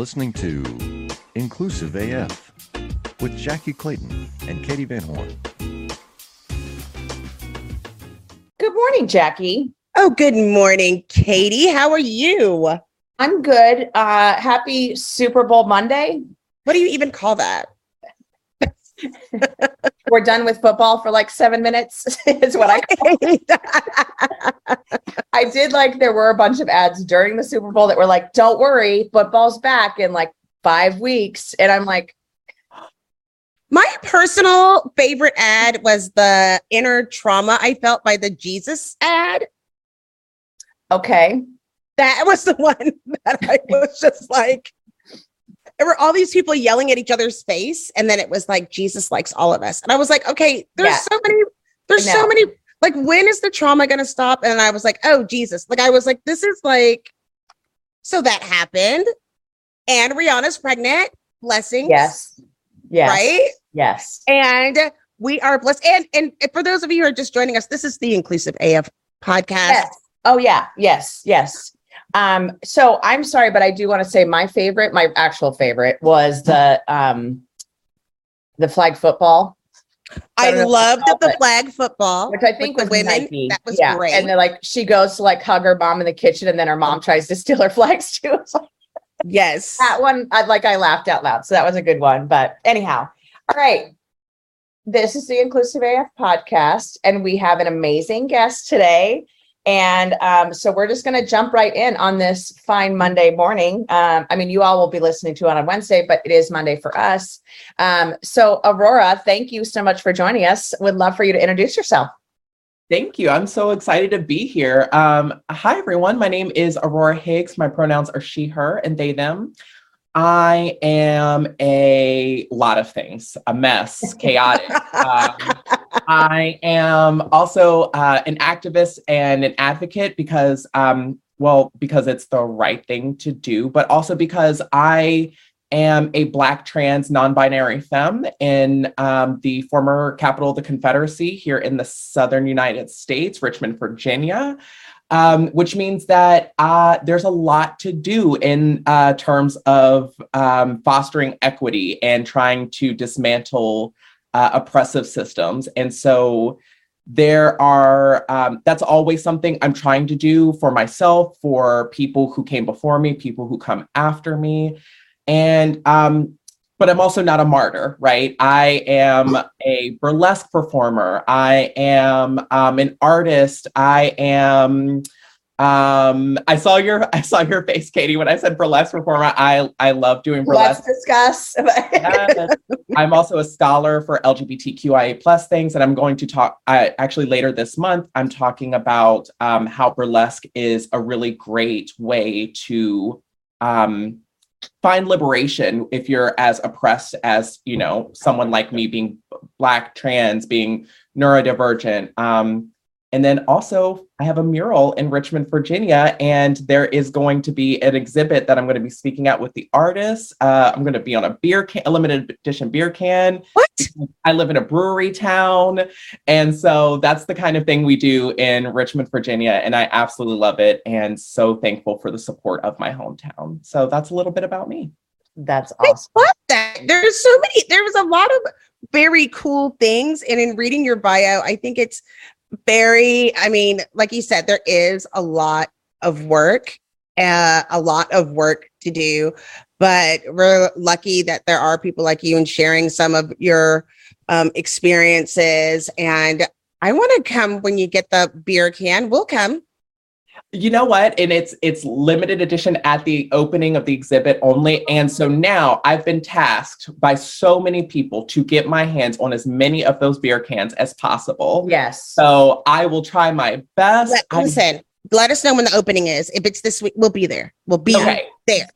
listening to Inclusive AF with Jackye Clayton and Katee Van Horn. Good morning, Jackye. Oh, good morning, Katee. How are you? I'm good. Uh, happy Super Bowl Monday. What do you even call that? We're done with football for like seven minutes, is what I call I did like there were a bunch of ads during the Super Bowl that were like, don't worry, football's back in like five weeks. And I'm like, My personal favorite ad was the inner trauma I felt by the Jesus ad. okay. That was the one that I was just like, there were all these people yelling at each other's face, and then it was like Jesus likes all of us, and I was like, okay, there's Yeah. so many, there's so many. Like, when is the trauma gonna stop? And I was like, oh Jesus! Like, I was like, this is like, so that happened, and Rihanna's pregnant. Blessings, Yes. Yes. right? Yes. And we are blessed. And and for those of you who are just joining us, this is the Inclusive AF podcast. Yes. Oh yeah. Yes. Yes. Um, so I'm sorry, but I do want to say my favorite, my actual favorite was the um the flag football. I I don't know if you loved the flag football, which I think was women. Nike. That was yeah. great. And then like she goes to like hug her mom in the kitchen, and then her mom tries to steal her flags too. Yes. that one, I like I laughed out loud. So that was a good one. But anyhow, all right. This is the Inclusive AF podcast, and we have an amazing guest today. And um, so we're just going to jump right in on this fine Monday morning. Um, I mean, you all will be listening to it on Wednesday, but it is Monday for us. Um, so, Aurora, thank you so much for joining us. Would love for you to introduce yourself. Thank you. I'm so excited to be here. Um, hi, everyone. My name is Aurora Higgs. My pronouns are she, her, and they, them. I am a lot of things, a mess, chaotic. I am also uh, an activist and an advocate because, um, well, because it's the right thing to do, but also because I am a Black trans non binary femme in um, the former capital of the Confederacy here in the southern United States, Richmond, Virginia. Um, which means that uh, there's a lot to do in uh, terms of um, fostering equity and trying to dismantle uh, oppressive systems. And so there are, um, that's always something I'm trying to do for myself, for people who came before me, people who come after me. And, um, but I'm also not a martyr, right? I am a burlesque performer. I am um, an artist. I am. Um, I saw your I saw your face, Katee, when I said burlesque performer. I I love doing burlesque. Let's discuss. Yes. I'm also a scholar for LGBTQIA plus things, and I'm going to talk. I actually later this month, I'm talking about um, how burlesque is a really great way to um, find liberation if you're as oppressed as you know someone like me, being black, trans, being neurodivergent. Um, and then also, I have a mural in Richmond, Virginia, and there is going to be an exhibit that I'm going to be speaking at with the artists. Uh, I'm going to be on a beer can, a limited edition beer can. What? I live in a brewery town, and so that's the kind of thing we do in Richmond, Virginia, and I absolutely love it, and so thankful for the support of my hometown. So that's a little bit about me. That's I awesome. love that. There's so many, there was a lot of very cool things. And in reading your bio, I think it's very, I mean, like you said, there is a lot of work, uh, a lot of work to do. But we're lucky that there are people like you and sharing some of your um, experiences. And I want to come when you get the beer can. We'll come. You know what? And it's it's limited edition at the opening of the exhibit only. And so now I've been tasked by so many people to get my hands on as many of those beer cans as possible. Yes. So I will try my best. Let, I'm- listen, let us know when the opening is. If it's this week, we'll be there. We'll be okay. there.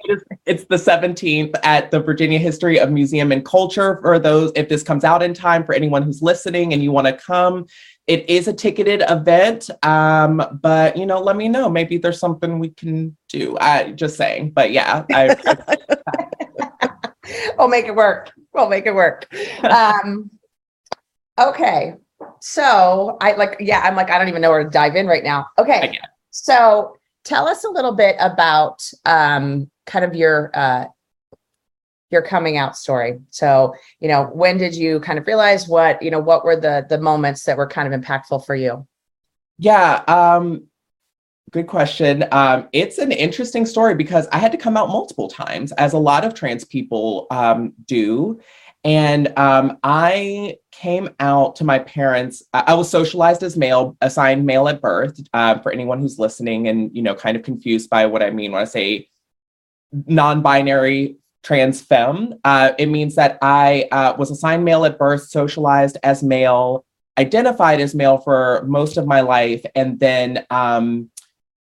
It's the 17th at the Virginia History of Museum and Culture for those, if this comes out in time for anyone who's listening and you want to come. It is a ticketed event, um, but you know, let me know. Maybe there's something we can do. I just saying, but yeah, I, we'll make it work. We'll make it work. Um, okay. So I like, yeah, I'm like, I don't even know where to dive in right now. Okay. So tell us a little bit about um, kind of your uh, your coming out story. So, you know, when did you kind of realize what, you know, what were the the moments that were kind of impactful for you? Yeah, um, good question. Um, it's an interesting story because I had to come out multiple times, as a lot of trans people um, do. And um, I came out to my parents. I, was socialized as male, assigned male at birth. Uh, for anyone who's listening and you know, kind of confused by what I mean when I say non-binary trans femme, uh, it means that I uh, was assigned male at birth, socialized as male, identified as male for most of my life, and then um,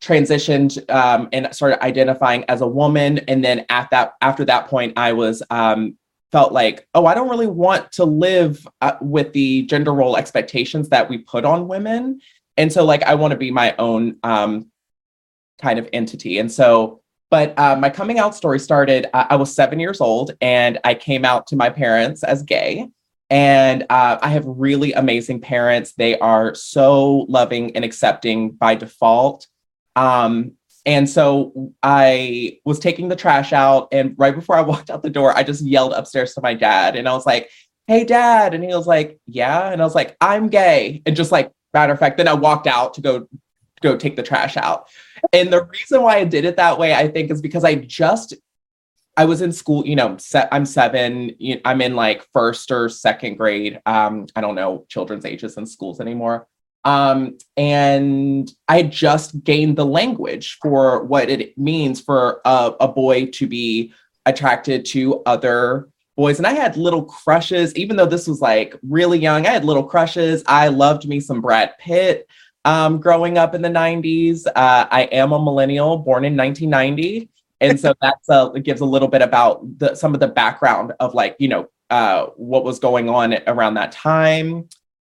transitioned um, and started identifying as a woman. And then at that, after that point, I was um, felt like, oh, I don't really want to live uh, with the gender role expectations that we put on women. And so, like, I want to be my own um, kind of entity. And so, but uh, my coming out story started, uh, I was seven years old and I came out to my parents as gay. And uh, I have really amazing parents. They are so loving and accepting by default. Um, and so I was taking the trash out, and right before I walked out the door, I just yelled upstairs to my dad, and I was like, "Hey, dad!" And he was like, "Yeah," and I was like, "I'm gay," and just like matter of fact, then I walked out to go go take the trash out. And the reason why I did it that way, I think, is because I just I was in school, you know, se- I'm seven, you I'm in like first or second grade. Um, I don't know children's ages in schools anymore. Um, and I just gained the language for what it means for a, a boy to be attracted to other boys. And I had little crushes, even though this was like really young, I had little crushes. I loved me some Brad Pitt um, growing up in the 90s. Uh, I am a millennial born in 1990. And so that's uh, gives a little bit about the, some of the background of like, you know, uh, what was going on around that time.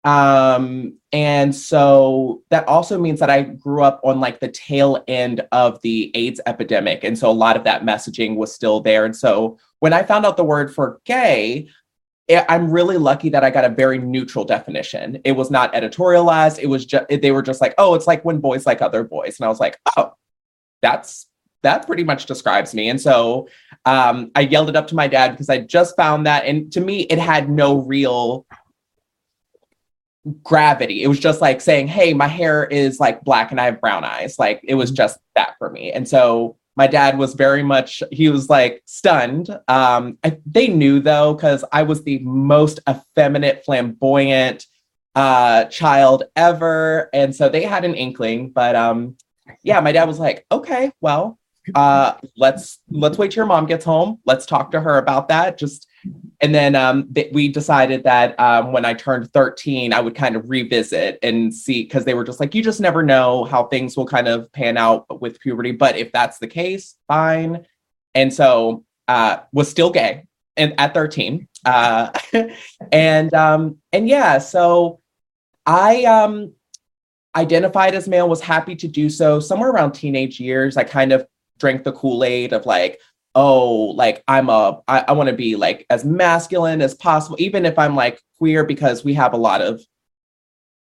Um, and so that also means that I grew up on like the tail end of the AIDS epidemic. And so a lot of that messaging was still there. And so when I found out the word for gay, I'm really lucky that I got a very neutral definition. It was not editorialized. It was just, they were just like, oh, it's like when boys like other boys. And I was like, oh, that's, that pretty much describes me. And so um, I yelled it up to my dad because I just found that. And to me, it had no real gravity. It was just like saying, Hey, my hair is like black and I have brown eyes. Like it was just that for me. And so my dad was very much, he was like stunned. Um, I, they knew though, because I was the most effeminate, flamboyant uh, child ever. And so they had an inkling. But um, yeah, my dad was like, okay, well, uh, let's let's wait till your mom gets home. Let's talk to her about that. Just and then um, th- we decided that um, when I turned 13, I would kind of revisit and see because they were just like, you just never know how things will kind of pan out with puberty. But if that's the case, fine. And so uh, was still gay and at 13. Uh, and um, and yeah, so I um, identified as male, was happy to do so. Somewhere around teenage years, I kind of drank the Kool-Aid of like, oh, like I'm a, I, I want to be like as masculine as possible, even if I'm like queer, because we have a lot of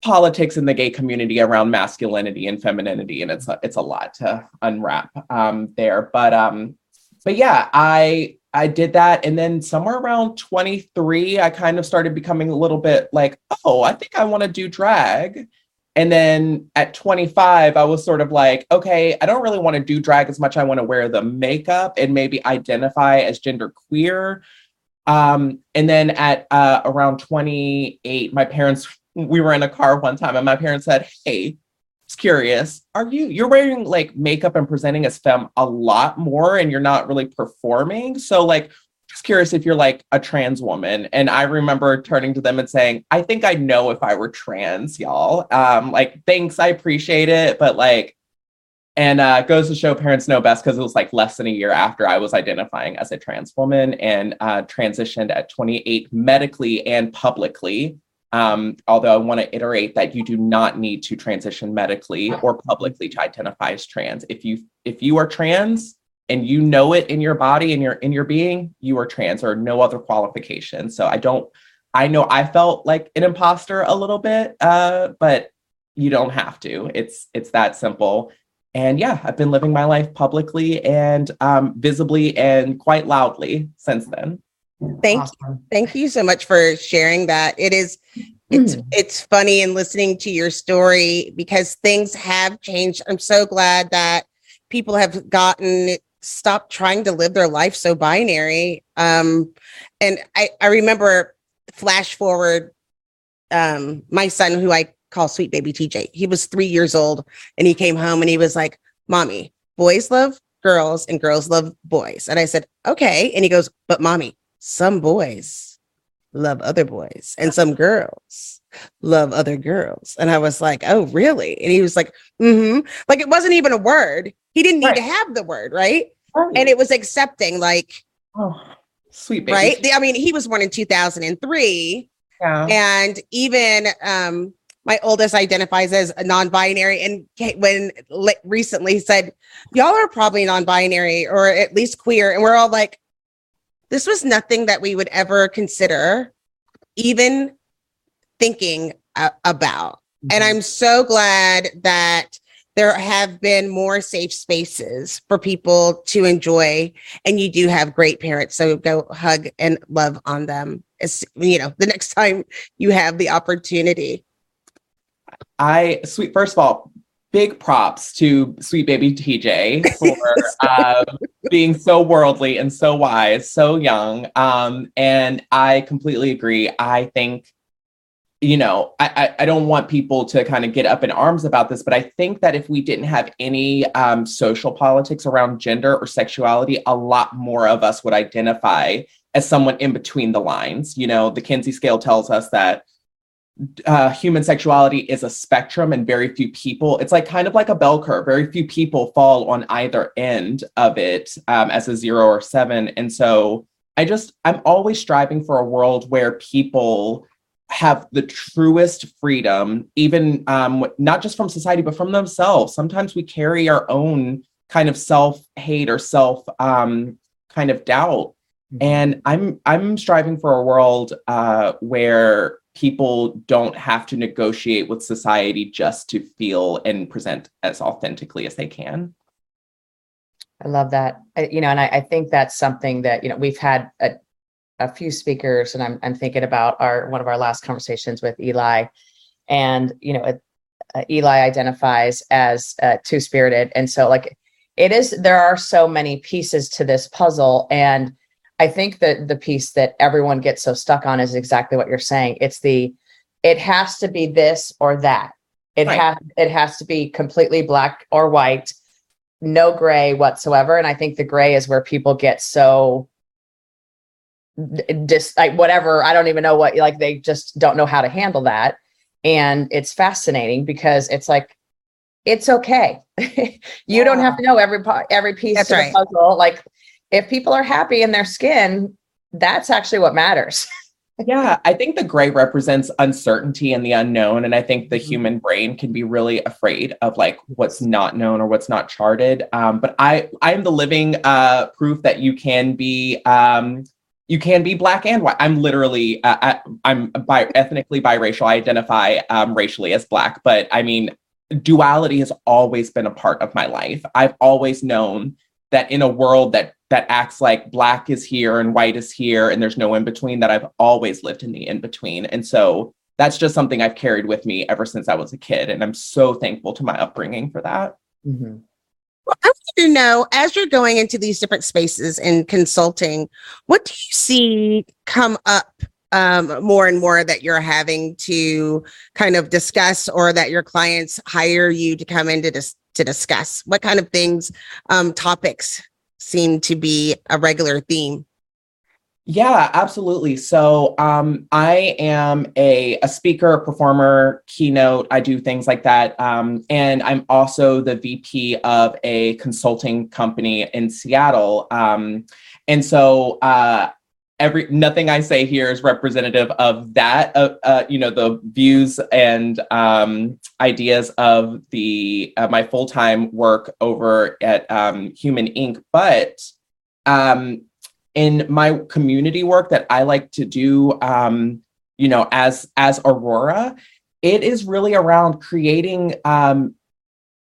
politics in the gay community around masculinity and femininity, and it's a, it's a lot to unwrap um, there. But um, but yeah, I I did that, and then somewhere around 23, I kind of started becoming a little bit like, oh, I think I want to do drag. And then at 25, I was sort of like, okay, I don't really want to do drag as much. I want to wear the makeup and maybe identify as gender queer. Um, and then at uh, around 28, my parents, we were in a car one time and my parents said, hey, it's curious, are you, you're wearing like makeup and presenting as femme a lot more and you're not really performing. So like, just curious if you're like a trans woman. And I remember turning to them and saying, I think I know if I were trans, y'all. Um, like, thanks, I appreciate it. But like, and uh, goes to show parents know best because it was like less than a year after I was identifying as a trans woman and uh, transitioned at 28 medically and publicly. Um, although I want to iterate that you do not need to transition medically or publicly to identify as trans. If you if you are trans, and you know it in your body and your in your being, you are trans or no other qualification. So I don't I know I felt like an imposter a little bit, uh, but you don't have to. It's it's that simple. And yeah, I've been living my life publicly and um, visibly and quite loudly since then. Thank Awesome. Thank you so much for sharing that. It is it's Mm. it's funny in listening to your story because things have changed. I'm so glad that people have gotten stopped trying to live their life so binary. Um and I I remember flash forward um my son who I call sweet baby TJ. He was 3 years old and he came home and he was like, "Mommy, boys love girls and girls love boys." And I said, "Okay." And he goes, "But mommy, some boys love other boys and some girls love other girls. And I was like, oh, really? And he was like, mm-hmm. Like it wasn't even a word. He didn't need Right. to have the word, right? Right. And it was accepting, like, oh, sweet baby. right? I mean, he was born in 2003. Yeah. And even um, my oldest identifies as a non-binary, and when recently said, "Y'all are probably non-binary or at least queer," and we're all like, "This was nothing that we would ever consider, even thinking about." And I'm so glad that there have been more safe spaces for people to enjoy, and you do have great parents. So go hug and love on them. As you know, the next time you have the opportunity. I sweet. First of all, big props to sweet baby TJ for um, being so worldly and so wise, so young. Um, and I completely agree. I think, you know, I, I I don't want people to kind of get up in arms about this, but I think that if we didn't have any um, social politics around gender or sexuality, a lot more of us would identify as someone in between the lines. You know, the Kinsey scale tells us that uh, human sexuality is a spectrum and very few people it's like kind of like a bell curve very few people fall on either end of it um, as a zero or seven and so i just i'm always striving for a world where people have the truest freedom even um, not just from society but from themselves. Sometimes we carry our own kind of self-hate or self um, kind of doubt. And i'm i'm striving for a world uh, where people don't have to negotiate with society just to feel and present as authentically as they can. I love that. I, you know, and I, I think that's something that, you know, we've had a, a few speakers and I'm, I'm thinking about our, one of our last conversations with Eli and, you know, uh, Eli identifies as uh, two spirited. And so like it is, there are so many pieces to this puzzle. And I think that the piece that everyone gets so stuck on is exactly what you're saying. It's the, it has to be this or that. It Right. has, it has to be completely black or white no gray whatsoever. And I think the gray is where people get so just like whatever. I don't even know what like they just don't know how to handle that. And it's fascinating because it's like it's okay. you don't have to know every part, every piece That's to right. the puzzle. Like if people are happy in their skin, that's actually what matters. yeah i think the gray represents uncertainty and the unknown and i think the Mhm. human brain can be really afraid of like what's not known or what's not charted um, but i i am the living uh, proof that you can be um, you can be black and white i'm literally uh, I, i'm bi- ethnically biracial i identify um, racially as black but i mean duality has always been a part of my life i've always known that in a world that that acts like black is here and white is here and there's no in between that I've always lived in the in between and so that's just something I've carried with me ever since I was a kid and I'm so thankful to my upbringing for that. Mhm. I want to know as you're going into these different spaces and consulting, what do you see come up um, more and more that you're having to kind of discuss or that your clients hire you to come in to, dis- to discuss? What kind of things, um, topics seem to be a regular theme? Yeah, absolutely. So um, I am a, a speaker, performer, keynote. I do things like that. Um, and I'm also the VP of a consulting company in Seattle. Um, and so uh, every nothing I say here is representative of that, uh, uh, you know, the views and um, ideas of the uh, my full time work over at um, HUMiN Inc. But um, in my community work that I like to do, um, you know, as as Aurora, it is really around creating um,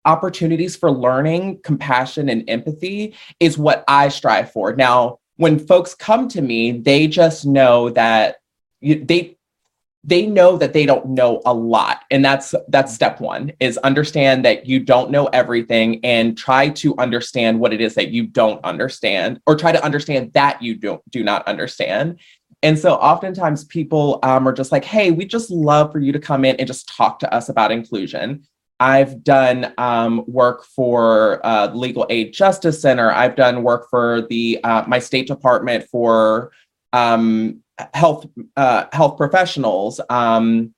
opportunities for learning, compassion, and empathy is what I strive for. Now, when folks come to me, they just know that you, they they know that they don't know a lot and that's that's step 1 is understand that you don't know everything and try to understand what it is that you don't understand or try to understand that you don't do not understand and so oftentimes people um, are just like hey we just love for you to come in and just talk to us about inclusion I've done um, work for uh, Legal Aid Justice Center. I've done work for the uh, my state department for um, health uh, health professionals. Um,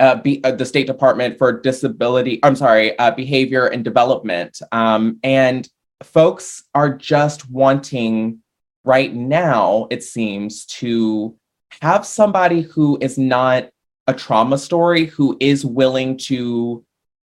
uh, be, uh, the State Department for Disability. I'm sorry, uh, Behavior and Development. Um, and folks are just wanting right now. It seems to have somebody who is not a trauma story, who is willing to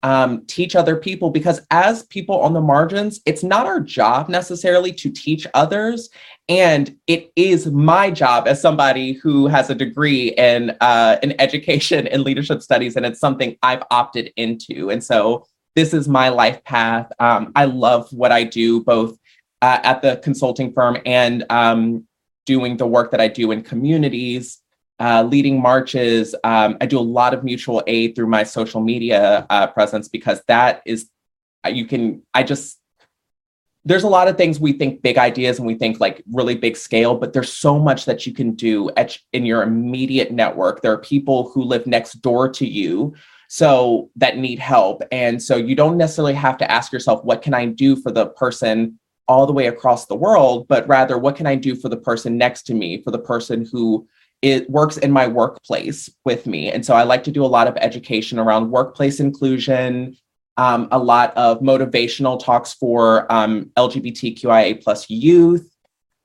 um, teach other people because as people on the margins, it's not our job necessarily to teach others. And it is my job as somebody who has a degree in, uh, education and leadership studies, and it's something I've opted into. And so this is my life path. Um, I love what I do, both uh, at the consulting firm and um, doing the work that I do in communities uh, leading marches. Um, I do a lot of mutual aid through my social media uh, presence because that is, you can, I just, there's a lot of things we think big ideas and we think like really big scale, but there's so much that you can do at, in your immediate network. There are people who live next door to you so that need help and so you don't necessarily have to ask yourself what can i do for the person all the way across the world but rather what can i do for the person next to me for the person who it works in my workplace with me. And so I like to do a lot of education around workplace inclusion, um, a lot of motivational talks for um, LGBTQIA plus youth.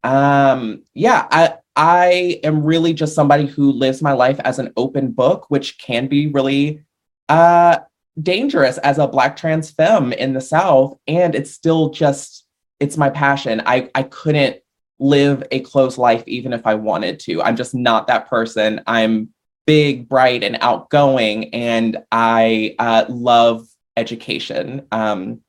Um, yeah, I, I am really just somebody who lives my life as an open book, which can be really uh, dangerous as a Black trans femme in the South. And it's still just, it's my passion. I, I couldn't live a close life even if I wanted to. I'm just not that person. I'm big, bright, and outgoing, and I uh, love education. Um,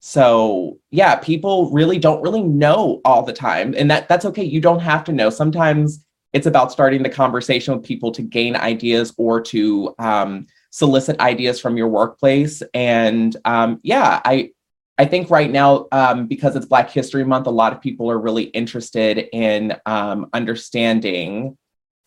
so yeah, people really don't really know all the time, and that that's okay. You don't have to know. Sometimes it's about starting the conversation with people to gain ideas or to um, solicit ideas from your workplace. And um, yeah, I I think right now, um, because it's Black History Month, a lot of people are really interested in um, understanding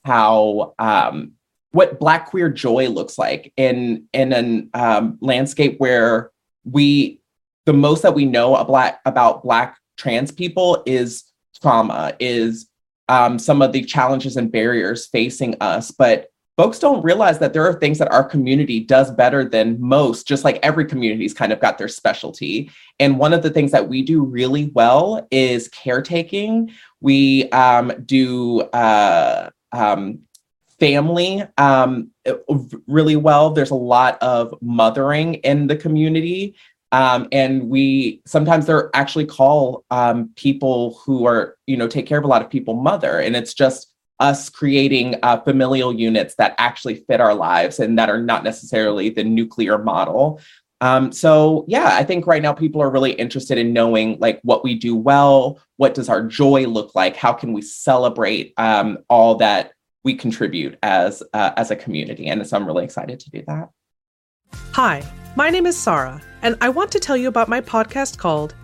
how um, what Black queer joy looks like in in a um, landscape where we the most that we know about Black, about Black trans people is trauma, is um, some of the challenges and barriers facing us, but folks don't realize that there are things that our community does better than most, just like every community's kind of got their specialty. And one of the things that we do really well is caretaking. We um, do uh, um, family um, really well. There's a lot of mothering in the community. Um, and we sometimes they're actually call um, people who are, you know, take care of a lot of people mother. And it's just us creating uh, familial units that actually fit our lives and that are not necessarily the nuclear model. Um, so yeah, I think right now people are really interested in knowing like what we do well, what does our joy look like, how can we celebrate um, all that we contribute as uh, as a community, and so I'm really excited to do that. Hi, my name is Sarah, and I want to tell you about my podcast called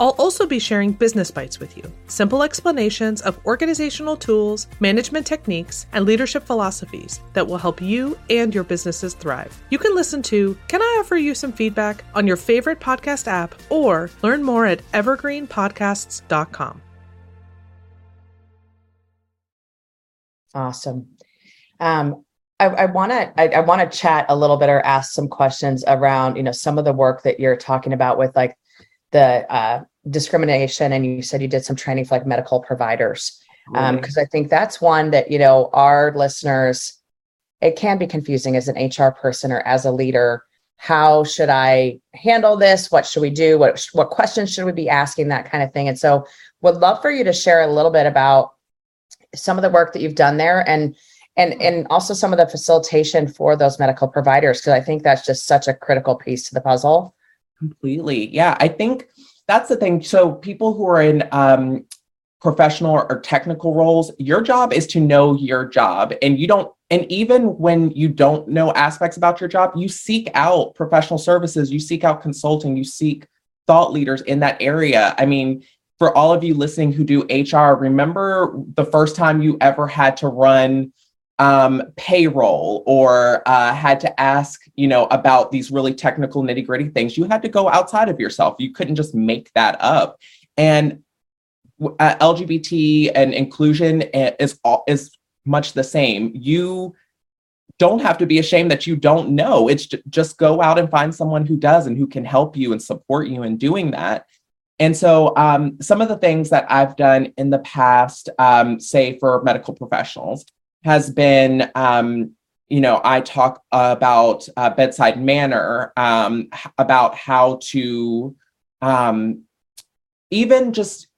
I'll also be sharing business bites with you simple explanations of organizational tools, management techniques, and leadership philosophies that will help you and your businesses thrive. You can listen to Can I Offer You Some Feedback on your favorite podcast app or learn more at evergreenpodcasts.com. Awesome. Um, I want to I, want to chat a little bit or ask some questions around you know some of the work that you're talking about with like the uh, discrimination and you said you did some training for like medical providers Um, because I think that's one that, you know, our listeners, it can be confusing as an HR person or as a leader. How should I handle this? What should we do? What what questions should we be asking? That kind of thing. And so would love for you to share a little bit about some of the work that you've done there and and and also some of the facilitation for those medical providers because I think that's just such a critical piece to the puzzle. Completely. Yeah. I think that's the thing. So people who are in um, professional or technical roles, your job is to know your job. And you don't, and even when you don't know aspects about your job, you seek out professional services, you seek out consulting, you seek thought leaders in that area. I mean, for all of you listening who do HR, remember the first time you ever had to run um, payroll or uh, had to ask, you know, about these really technical nitty gritty things. You had to go outside of yourself. You couldn't just make that up. And uh, LGBT and inclusion eh, is all, is much the same. You don't have to be ashamed that you don't know. It's ju- just go out and find someone who does and who can help you and support you in doing that. And so, um, some of the things that I've done in the past, um, say for medical professionals, has been, um, you know, I talk about uh, bedside manner, um, about how to um, even just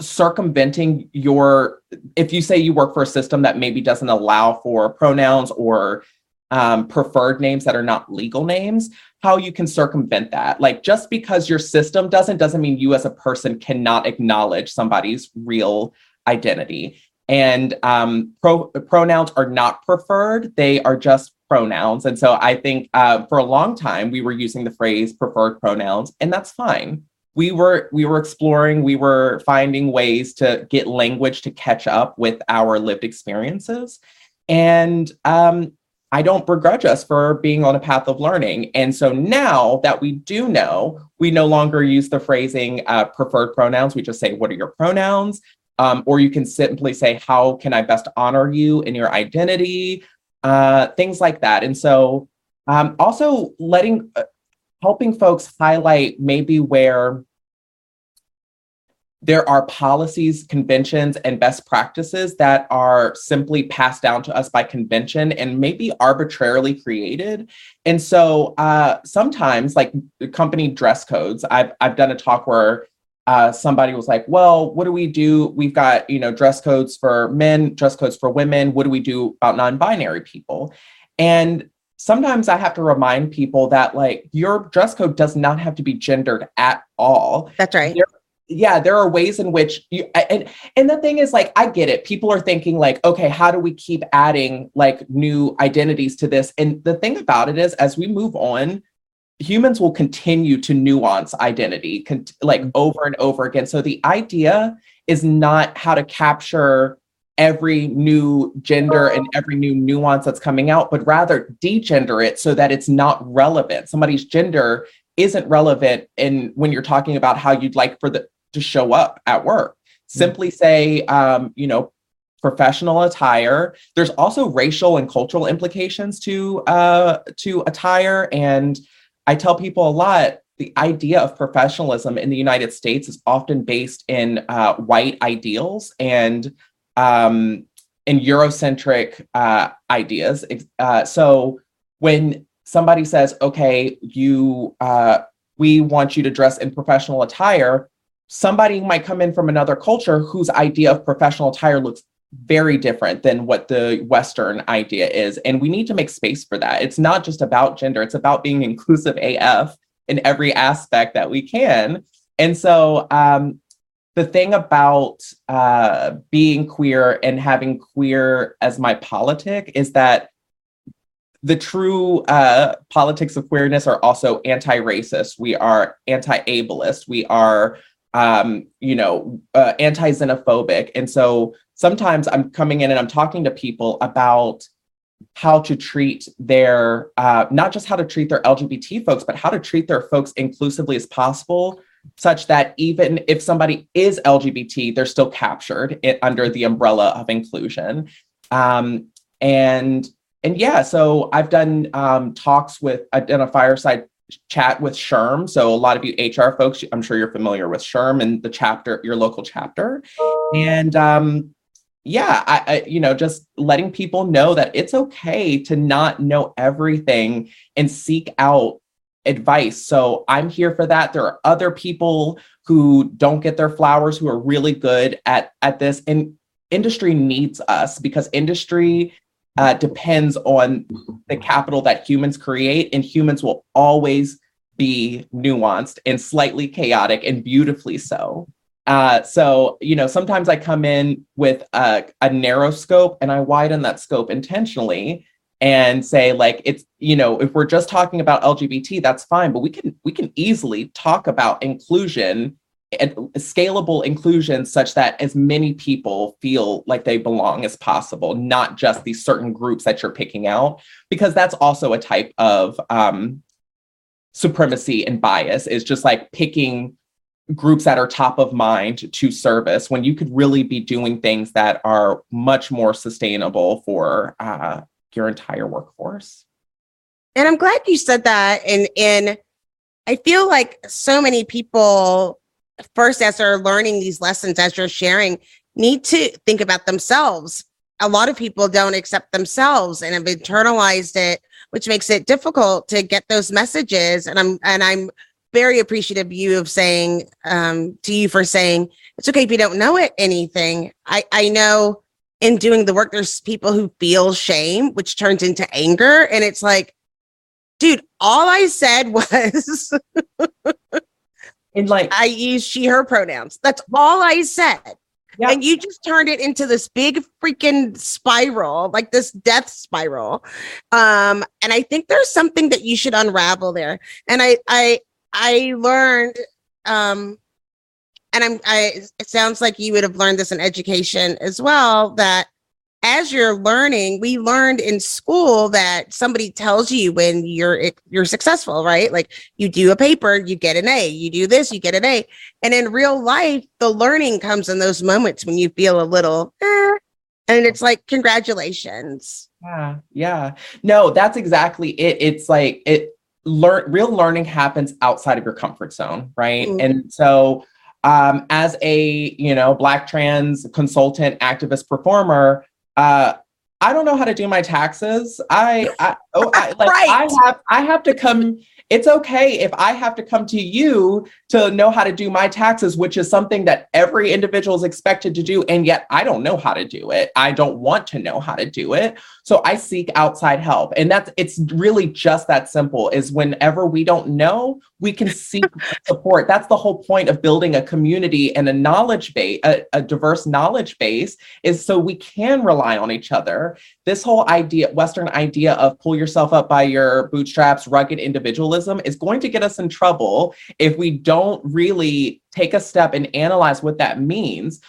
circumventing your, if you say you work for a system that maybe doesn't allow for pronouns or um, preferred names that are not legal names, how you can circumvent that. Like just because your system doesn't, doesn't mean you as a person cannot acknowledge somebody's real identity. And um, pro- pronouns are not preferred, they are just pronouns. And so I think uh, for a long time, we were using the phrase preferred pronouns, and that's fine. We were we were exploring, we were finding ways to get language to catch up with our lived experiences. And um, I don't begrudge us for being on a path of learning. And so now that we do know, we no longer use the phrasing uh, preferred pronouns. We just say, What are your pronouns? Um, or you can simply say, How can I best honor you in your identity? Uh, things like that. And so um, also letting, uh, helping folks highlight maybe where there are policies, conventions, and best practices that are simply passed down to us by convention and maybe arbitrarily created. And so uh, sometimes, like company dress codes, I've I've done a talk where uh, somebody was like, "Well, what do we do? We've got you know dress codes for men, dress codes for women. What do we do about non-binary people?" And sometimes I have to remind people that like your dress code does not have to be gendered at all That's right. There- yeah there are ways in which you and and the thing is like i get it people are thinking like okay how do we keep adding like new identities to this and the thing about it is as we move on humans will continue to nuance identity con- like over and over again. So the idea is not how to capture every new gender and every new nuance that's coming out but rather degender it so that it's not relevant. Somebody's gender isn't relevant in when you're talking about how you'd like for the to show up at work. Simply say, um, you know, professional attire. There's also racial and cultural implications to uh, to attire, and I tell people a lot. The idea of professionalism in the United States is often based in uh, white ideals and um, in Eurocentric uh, ideas. Uh, so when somebody says, "Okay, you," uh, we want you to dress in professional attire somebody might come in from another culture whose idea of professional attire looks very different than what the western idea is and we need to make space for that. It's not just about gender it's about being inclusive af in every aspect that we can. And so um, the thing about uh, being queer and having queer as my politic is that the true uh, politics of queerness are also anti-racist. We are anti-ableist. We are um, you know, uh, anti-xenophobic. And so sometimes I'm coming in and I'm talking to people about how to treat their, uh, not just how to treat their LGBT folks, but how to treat their folks inclusively as possible, such that even if somebody is LGBT, they're still captured it, under the umbrella of inclusion. Um, and and yeah, so I've done um, talks with done a fireside chat with SHRM. So a lot of you HR folks, I'm sure you're familiar with SHRM and the chapter, your local chapter. And um, yeah, I, I, you know, just letting people know that it's okay to not know everything and seek out advice. So I'm here for that. There are other people who don't get their flowers who are really good at at this, and industry needs us because industry uh, depends on the capital that humans create, and humans will always be nuanced and slightly chaotic and beautifully so. Uh, so, you know, sometimes I come in with a, a narrow scope and I widen that scope intentionally and say like it's you know if we're just talking about lgbt that's fine but we can we can easily talk about inclusion and scalable inclusion such that as many people feel like they belong as possible not just these certain groups that you're picking out because that's also a type of um, supremacy and bias is just like picking groups that are top of mind to service when you could really be doing things that are much more sustainable for uh, your entire workforce. And I'm glad you said that. And and I feel like so many people, first as they're learning these lessons, as you're sharing, need to think about themselves. A lot of people don't accept themselves and have internalized it, which makes it difficult to get those messages. And I'm and I'm very appreciative of you of saying um, to you for saying it's okay if you don't know it anything. I I know in doing the work there's people who feel shame, which turns into anger, and it's like, dude, all I said was. and like I use she her pronouns. That's all I said. And you just turned it into this big freaking spiral, like this death spiral. Um, and I think there's something that you should unravel there. And I I I learned um and I'm I it sounds like you would have learned this in education as well that as you're learning, we learned in school that somebody tells you when you're you're successful, right? Like you do a paper, you get an A, you do this, you get an A. And in real life, the learning comes in those moments when you feel a little eh, and it's like congratulations. Yeah, yeah. No, that's exactly it. It's like it learn real learning happens outside of your comfort zone, right? Mhm. And so um as a, you know, black trans consultant, activist performer, uh I don't know how to do my taxes. I, I oh I like Right. I have I have to come it's okay if I have to come to you to know how to do my taxes, which is something that every individual is expected to do. And yet I don't know how to do it. I don't want to know how to do it. So I seek outside help. And that's it's really just that simple is whenever we don't know, we can seek support. That's the whole point of building a community and a knowledge base, a, a diverse knowledge base, is so we can rely on each other. This whole idea, Western idea of pull yourself up by your bootstraps, rugged individualism is going to get us in trouble if we don't really take a step and analyze what that means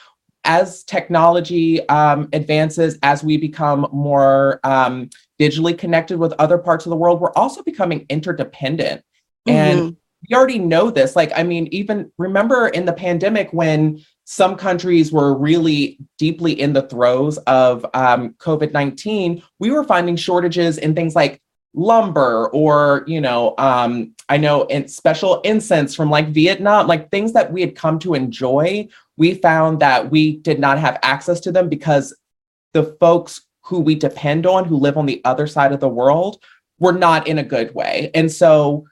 as technology um, advances, as we become more um, digitally connected with other parts of the world, we're also becoming interdependent. And Mhm. we already know this. Like, I mean, even remember in the pandemic when some countries were really deeply in the throes of um, COVID 19, we were finding shortages in things like lumber or you know um i know in special incense from like vietnam like things that we had come to enjoy we found that we did not have access to them because the folks who we depend on who live on the other side of the world were not in a good way. And so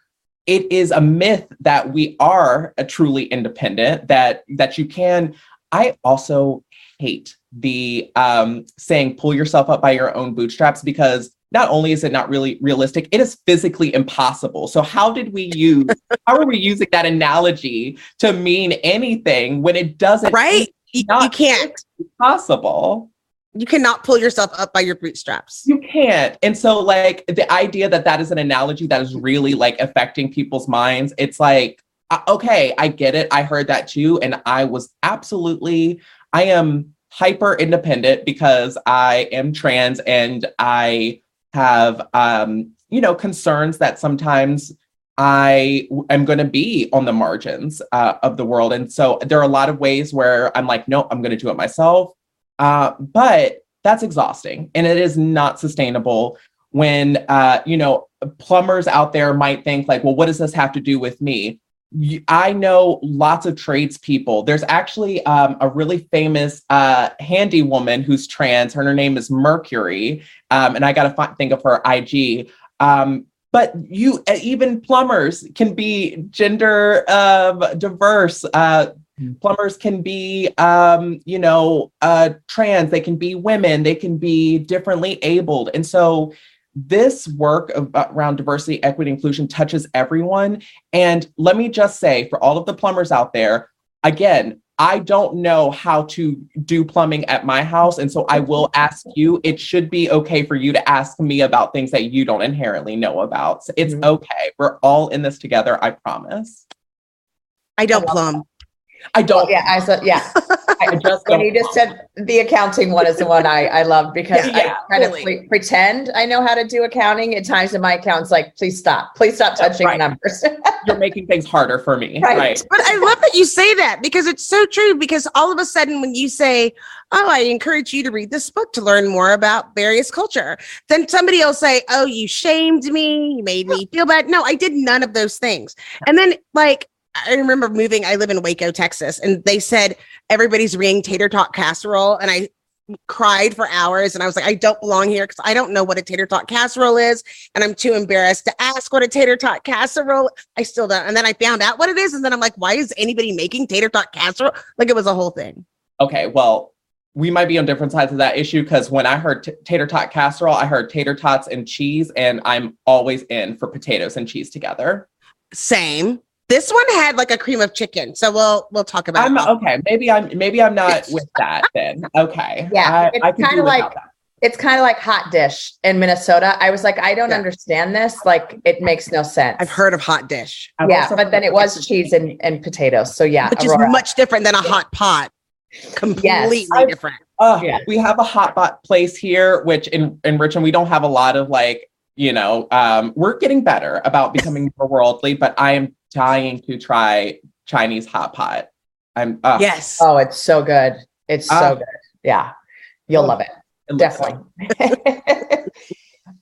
it is a myth that we are a truly independent that that you can. I also hate the um saying pull yourself up by your own bootstraps because not only is it not really realistic, it is physically impossible. So how did we use how are we using that analogy to mean anything when it doesn't Right? You, you can't. possible? You cannot pull yourself up by your bootstraps. You can't. And so like the idea that that is an analogy that is really like affecting people's minds, it's like uh, okay, I get it. I heard that too and I was absolutely I am hyper independent because I am trans and I have um you know concerns that sometimes I am going to be on the margins uh, of the world. And so there are a lot of ways where I'm like no I'm going to do it myself. Uh, but that's exhausting and it is not sustainable when uh, you know plumbers out there might think like well what does this have to do with me I know lots of tradespeople. There's actually um, a really famous uh, handy woman who's trans. Her, her name is Mercury, um, and I got to fi- think of her IG. Um, but you, uh, even plumbers can be gender um, diverse. Uh, plumbers can be, um, you know, uh, trans. They can be women. They can be differently abled, and so this work of, uh, around diversity, equity, inclusion touches everyone. And let me just say, for all of the plumbers out there, again, I don't know how to do plumbing at my house. And so I will ask you, it should be okay for you to ask me about things that you don't inherently know about. So it's Mhm. okay. We're all in this together, I promise. I don't I love plumb. I don't, Yeah, I said, yeah. I just When you just said the accounting one is the one I, I love because Yeah, I kind of totally. pre- pretend I know how to do accounting at times in my account's like, please stop, please stop touching Right. numbers. You're making things harder for me. Right. Right. But I love that you say that because it's so true. Because all of a sudden, when you say, Oh, I encourage you to read this book to learn more about various culture, then somebody will say, Oh, you shamed me, you made me feel bad. No, I did none of those things. And then, like, I remember moving, I live in Waco, Texas, and they said everybody's reading tater tot casserole. And I cried for hours and I was like, I don't belong here because I don't know what a tater tot casserole is. And I'm too embarrassed to ask what a tater tot casserole. I still don't. And then I found out what it is. And then I'm like, why is anybody making tater tot casserole? Like it was a whole thing. Okay, well, we might be on different sides of that issue because when I heard t- tater tot casserole, I heard tater tots and cheese, and I'm always in for potatoes and cheese together. Same. This one had like a cream of chicken. So we'll we'll talk about I'm it. okay. Maybe I'm maybe I'm not with that then. Okay. Yeah, I, it's I can kinda without like- that. It's kind of like hot dish in Minnesota. I was like, I don't Yeah. understand this. Like, it makes no sense. I've heard of hot dish, I've Yeah, but then it was cheese and, and potatoes. So yeah, which is much different than a hot pot. Completely I've- different. Uh, Yeah. We have a hot pot place here, which in, in Richmond, we don't have a lot of like, you know, um, we're getting better about becoming more worldly, but I am dying to try Chinese hot pot. I'm uh, Yes. Oh, it's so good. It's so Ah. good. Yeah. You'll love it. it Definitely.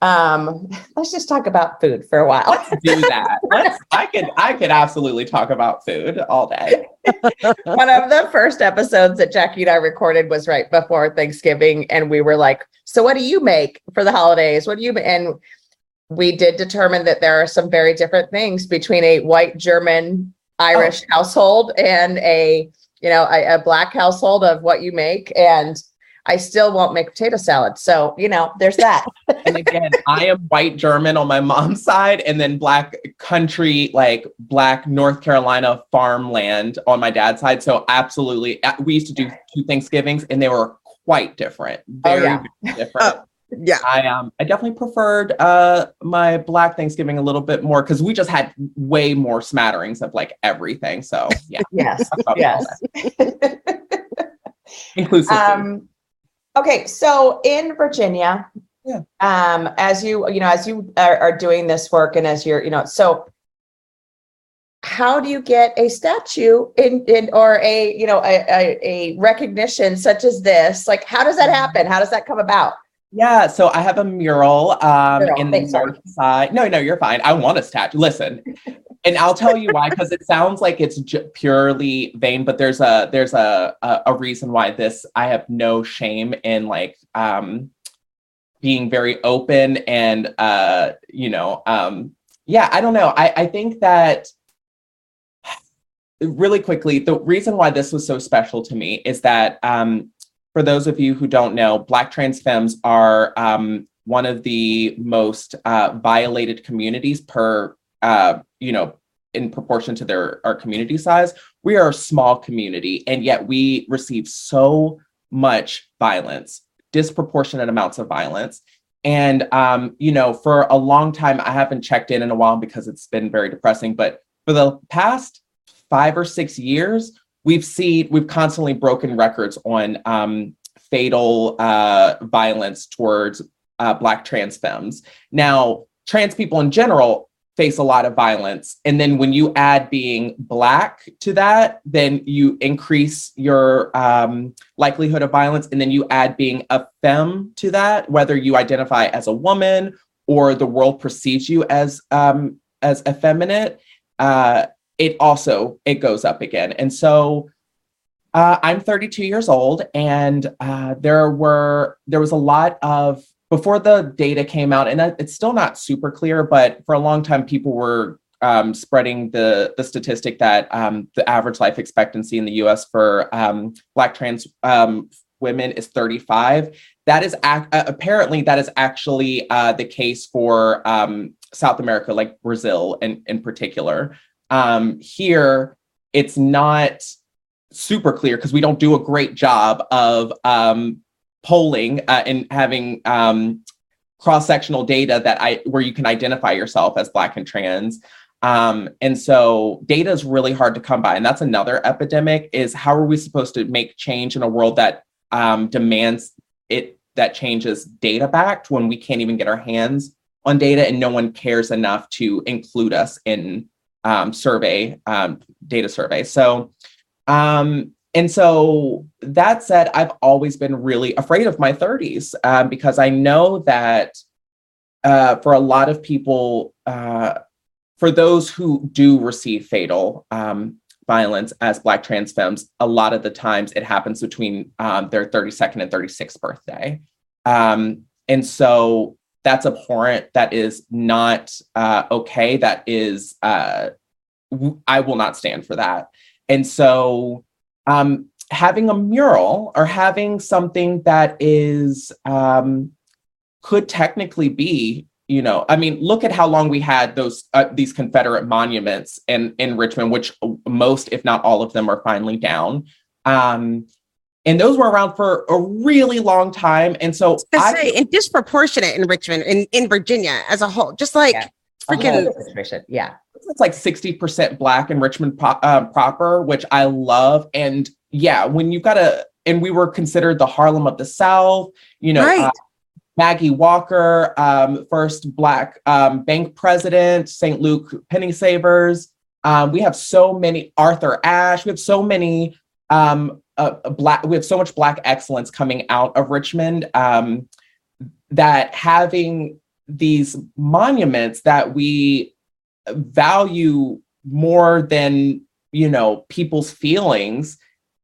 um, let's just talk about food for a while. Let's do that. Let's. I could. I could absolutely talk about food all day. One of the first episodes that Jackye and I recorded was right before Thanksgiving, and we were like, "So, what do you make for the holidays? What do you?" And we did determine that there are some very different things between a white German Irish household and a you know a, a black household of what you make, and I still won't make potato salad. So you know, there's that. And again, I am white German on my mom's side, and then black country, like black North Carolina farmland on my dad's side. So absolutely, uh, we used to do two Thanksgivings, and they were quite different. Oh, yeah. very different. Yeah. I um I definitely preferred uh my black Thanksgiving a little bit more because we just had way more smatterings of like everything. So yeah, yes, yes. inclusive. Um, okay, so in Virginia, Yeah. um, as you you know, as you are, are doing this work, and as you're, you know, so how do you get a statue in, in or a you know a, a, a recognition such as this? Like, how does that Mm-hmm. happen? How does that come about? Yeah, so I have a mural um, Mural, in the north side. No, no, you're fine. I want a statue. Listen, and I'll tell you why because it sounds like it's j- purely vain, but there's a there's a, a a reason why this. I have no shame in like um, being very open and uh, you know um, yeah. I don't know. I I think that really quickly the reason why this was so special to me is that um, for those of you who don't know, Black trans femmes are um, one of the most uh, violated communities per, uh, you know, in proportion to their our community size. We are a small community, and yet we receive so much violence, disproportionate amounts of violence. And um, you know, for a long time, I haven't checked in in a while because it's been very depressing. But for the past five or six years, we've seen we've constantly broken records on um, fatal uh, violence towards uh, Black trans femmes. Now, trans people in general face a lot of violence, and then when you add being Black to that, then you increase your um, likelihood of violence, and then you add being a femme to that, whether you identify as a woman or the world perceives you as um, as effeminate. Uh, it also it goes up again. And so uh, I'm 32 years old, and uh, there were there was a lot of before the data came out, and it's still not super clear, but for a long time, people were um, spreading the the statistic that um, the average life expectancy in the U.S. for um, Black trans um, women is 35. That is ac- uh, apparently that is actually uh, the case for um, South America, like Brazil in in particular. Um, here, it's not super clear because we don't do a great job of um, polling uh, and having um, cross-sectional data that I where you can identify yourself as Black and trans. Um, and so data is really hard to come by, and that's another epidemic. Is how are we supposed to make change in a world that um, demands it that changes data backed when we can't even get our hands on data and no one cares enough to include us in um, survey um, data survey. So um, and so that said, I've always been really afraid of my 30s um, because I know that uh, for a lot of people, uh, for those who do receive fatal um, violence as Black trans femmes, a lot of the times it happens between um, their 32nd and 36th birthday. Um, and so that's abhorrent. That is not uh, okay. That is, uh, w- I will not stand for that. And so um, having a mural or having something that is um, could technically be you know i mean look at how long we had those uh, these confederate monuments in in richmond which most if not all of them are finally down um and those were around for a really long time and so I, say, and disproportionate in richmond in in virginia as a whole just like Yeah. freaking yeah. it's like 60% black in richmond pro- uh, proper which i love and yeah when you've got a, and we were considered the harlem of the south you know Right. uh, maggie walker um, first black um, bank president st luke penny savers um, we have so many arthur ashe we have so many um, black we have so much black excellence coming out of richmond um, that having these monuments that we value more than you know people's feelings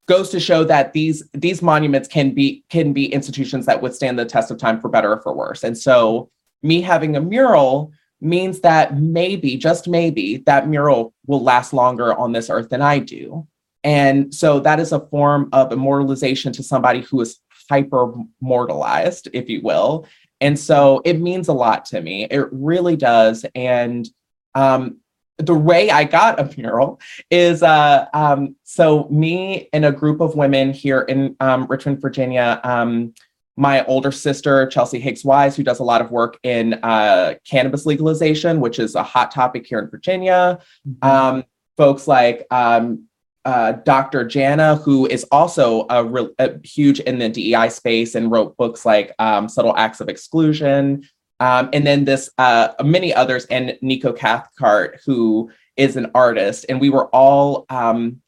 goes to show that these these monuments can be can be institutions that withstand the test of time for better or for worse. And so me having a mural means that maybe just maybe that mural will last longer on this earth than i do and so that is a form of immortalization to somebody who is hyper mortalized if you will and so it means a lot to me it really does and um, the way I got a mural is uh, um, so me and a group of women here in um, Richmond, Virginia. Um, my older sister, Chelsea Higgs Wise, who does a lot of work in uh, cannabis legalization, which is a hot topic here in Virginia. Um, folks like um, uh, Dr. Jana, who is also a, re- a huge in the DEI space and wrote books like um, Subtle Acts of Exclusion, um, and then this, uh, many others, and Nico Cathcart, who is an artist. And we were all um,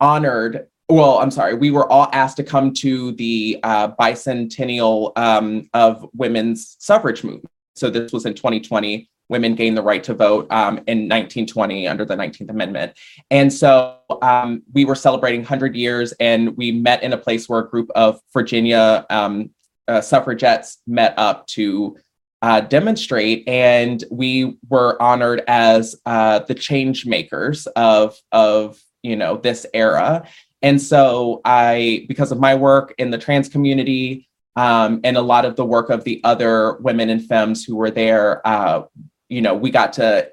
honored. Well, I'm sorry, we were all asked to come to the uh, bicentennial um, of women's suffrage movement. So this was in 2020. Women gained the right to vote um, in 1920 under the 19th Amendment. And so um, we were celebrating 100 years, and we met in a place where a group of Virginia um, uh, suffragettes met up to uh, demonstrate, and we were honored as uh, the change makers of of you know this era. And so I, because of my work in the trans community um, and a lot of the work of the other women and femmes who were there, uh, you know, we got to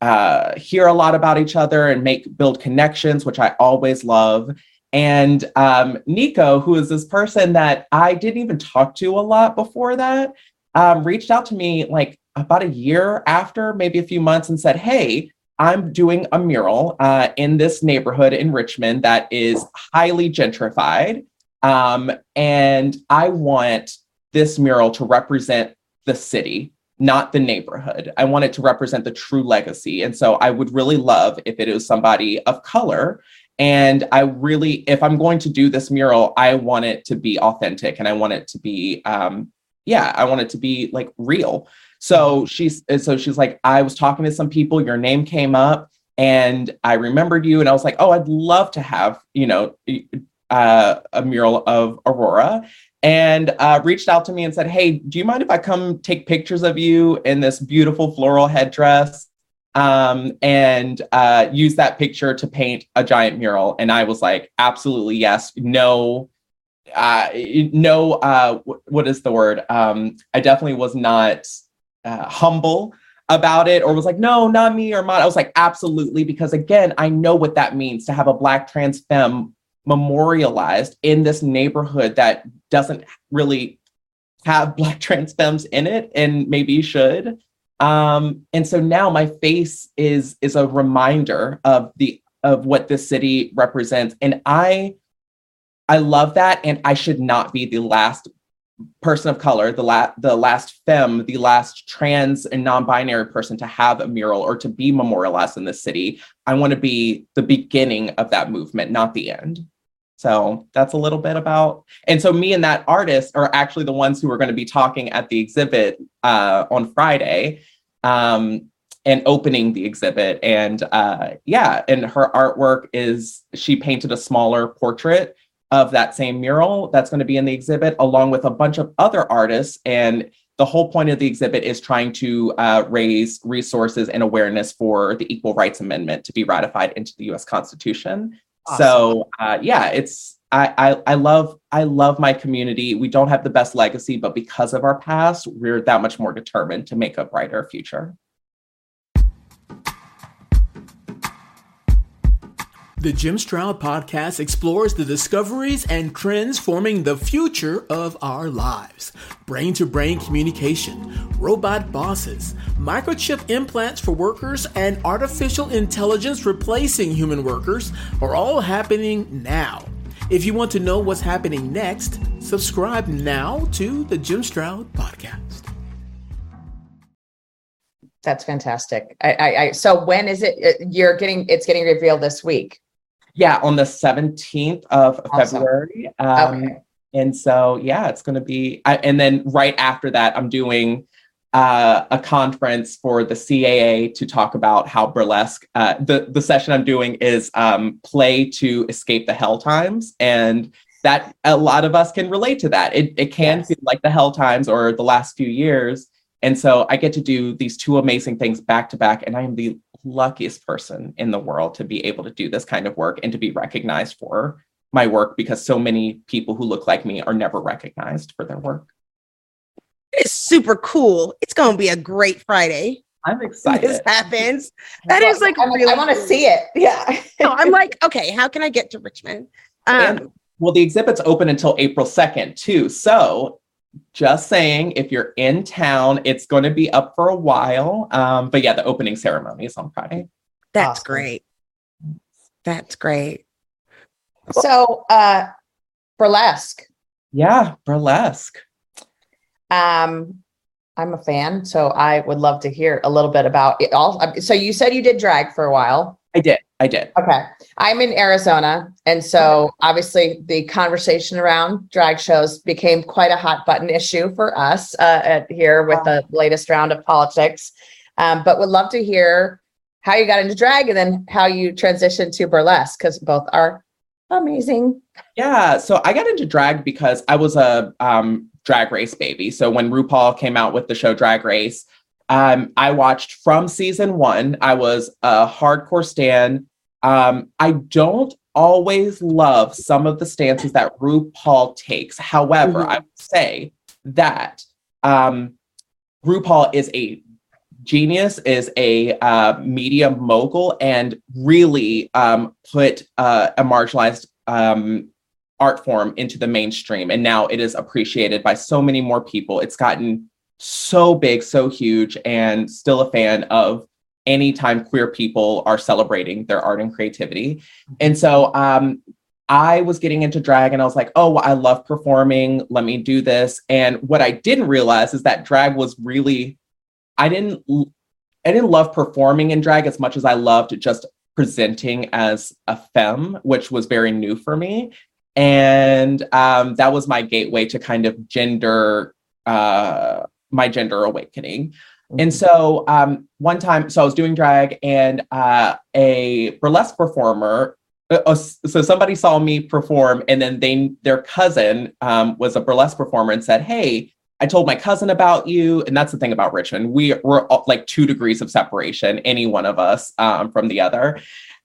uh, hear a lot about each other and make build connections, which I always love. And um, Nico, who is this person that I didn't even talk to a lot before that, um, reached out to me like about a year after, maybe a few months, and said, Hey, I'm doing a mural uh, in this neighborhood in Richmond that is highly gentrified. Um, and I want this mural to represent the city, not the neighborhood. I want it to represent the true legacy. And so I would really love if it was somebody of color. And I really, if I'm going to do this mural, I want it to be authentic and I want it to be um, yeah, I want it to be like real. So she's so she's like, I was talking to some people, your name came up. and I remembered you, and I was like, oh, I'd love to have you know uh, a mural of Aurora. And uh, reached out to me and said, "Hey, do you mind if I come take pictures of you in this beautiful floral headdress um, and uh, use that picture to paint a giant mural?" And I was like, "Absolutely yes." No, uh, no. Uh, what is the word? Um, I definitely was not uh, humble about it or was like, no, not me or mine. I was like, absolutely, because again, I know what that means to have a Black trans femme memorialized in this neighborhood that doesn't really have Black trans femmes in it and maybe should. Um, and so now my face is is a reminder of the of what this city represents. And I I love that. And I should not be the last person of color, the last the last femme, the last trans and non-binary person to have a mural or to be memorialized in the city. I want to be the beginning of that movement, not the end. So that's a little bit about. And so me and that artist are actually the ones who are going to be talking at the exhibit uh, on Friday. Um, and opening the exhibit and uh, yeah and her artwork is she painted a smaller portrait of that same mural that's going to be in the exhibit, along with a bunch of other artists. And the whole point of the exhibit is trying to uh, raise resources and awareness for the Equal Rights Amendment to be ratified into the U.S. Constitution. Awesome. So uh, yeah, it's I, I I love I love my community. We don't have the best legacy, but because of our past, we're that much more determined to make a brighter future. The Jim Stroud podcast explores the discoveries and trends forming the future of our lives. Brain to brain communication, robot bosses, microchip implants for workers, and artificial intelligence replacing human workers are all happening now. If you want to know what's happening next, subscribe now to the Jim Stroud podcast. That's fantastic. I, I, I so when is it? Uh, you're getting it's getting revealed this week. Yeah, on the 17th of awesome. February. Um, okay. And so, yeah, it's going to be, I, and then right after that, I'm doing uh, a conference for the CAA to talk about how burlesque. Uh, the the session I'm doing is um, play to escape the hell times, and that a lot of us can relate to that. It it can yes. feel like the hell times or the last few years, and so I get to do these two amazing things back to back, and I am the luckiest person in the world to be able to do this kind of work and to be recognized for my work because so many people who look like me are never recognized for their work. It's super cool. It's going to be a great Friday. I'm excited. This happens. That well, is like I, really I want to cool. see it. Yeah. no, I'm like, okay, how can I get to Richmond? Um, and, well, the exhibit's open until April 2nd, too. So just saying, if you're in town, it's going to be up for a while. Um, but yeah, the opening ceremony is on Friday. That's awesome. great. That's great. So, uh, burlesque. Yeah, burlesque. Um, I'm a fan, so I would love to hear a little bit about it. All so you said you did drag for a while. I did. I did. Okay. I'm in Arizona. And so obviously the conversation around drag shows became quite a hot button issue for us uh, at, here with the latest round of politics. Um, but would love to hear how you got into drag and then how you transitioned to burlesque because both are amazing. Yeah. So I got into drag because I was a um, drag race baby. So when RuPaul came out with the show Drag Race, um, I watched from season one. I was a hardcore stan. Um, I don't always love some of the stances that RuPaul takes. However, mm-hmm. I would say that um, RuPaul is a genius, is a uh, media mogul, and really um, put uh, a marginalized um, art form into the mainstream. And now it is appreciated by so many more people. It's gotten so big, so huge, and still a fan of anytime queer people are celebrating their art and creativity. And so um, I was getting into drag and I was like, oh, I love performing. Let me do this. And what I didn't realize is that drag was really, I didn't, I didn't love performing in drag as much as I loved just presenting as a femme, which was very new for me. And um, that was my gateway to kind of gender uh, my gender awakening. And so um, one time, so I was doing drag, and uh, a burlesque performer. uh, uh, so somebody saw me perform, and then they their cousin um, was a burlesque performer and said, "Hey, I told my cousin about you." And that's the thing about Richmond; we we're all, like two degrees of separation, any one of us um, from the other.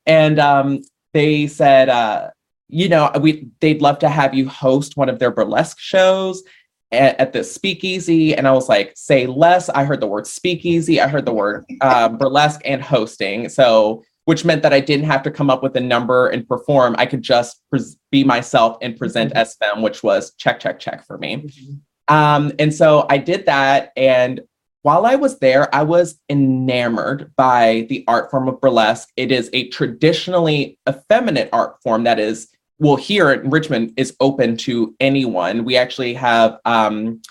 And um, they said, uh, you know, we they'd love to have you host one of their burlesque shows at, at the speakeasy and i was like say less. I heard the word speakeasy i heard the word um, burlesque and hosting. So which meant that i didn't have to come up with a number and perform. I could just pres- be myself and present Mhm. as femme which was check check check for me. Um, and so i did that and while i was there i was enamored by the art form of burlesque. It is a traditionally effeminate art form that is well here in richmond is open to anyone. We actually have um,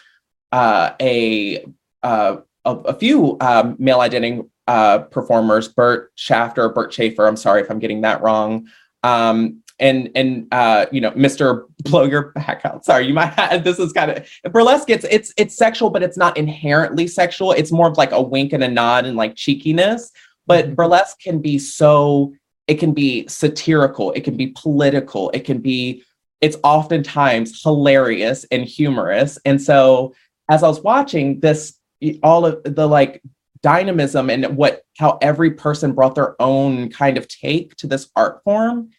uh, a, uh, a a few um, male identity uh, performers bert shafter bert schaefer i'm sorry if i'm getting that wrong. Um, and and uh, you know mr blow your back out. Sorry you might have this is kind of burlesque it's it's it's sexual but it's not inherently sexual. It's more of like a wink and a nod and like cheekiness. But burlesque can be so it can be satirical it can be political it can be it's oftentimes hilarious and humorous. And so as i was watching this all of the like dynamism and what how every person brought their own kind of take to this art form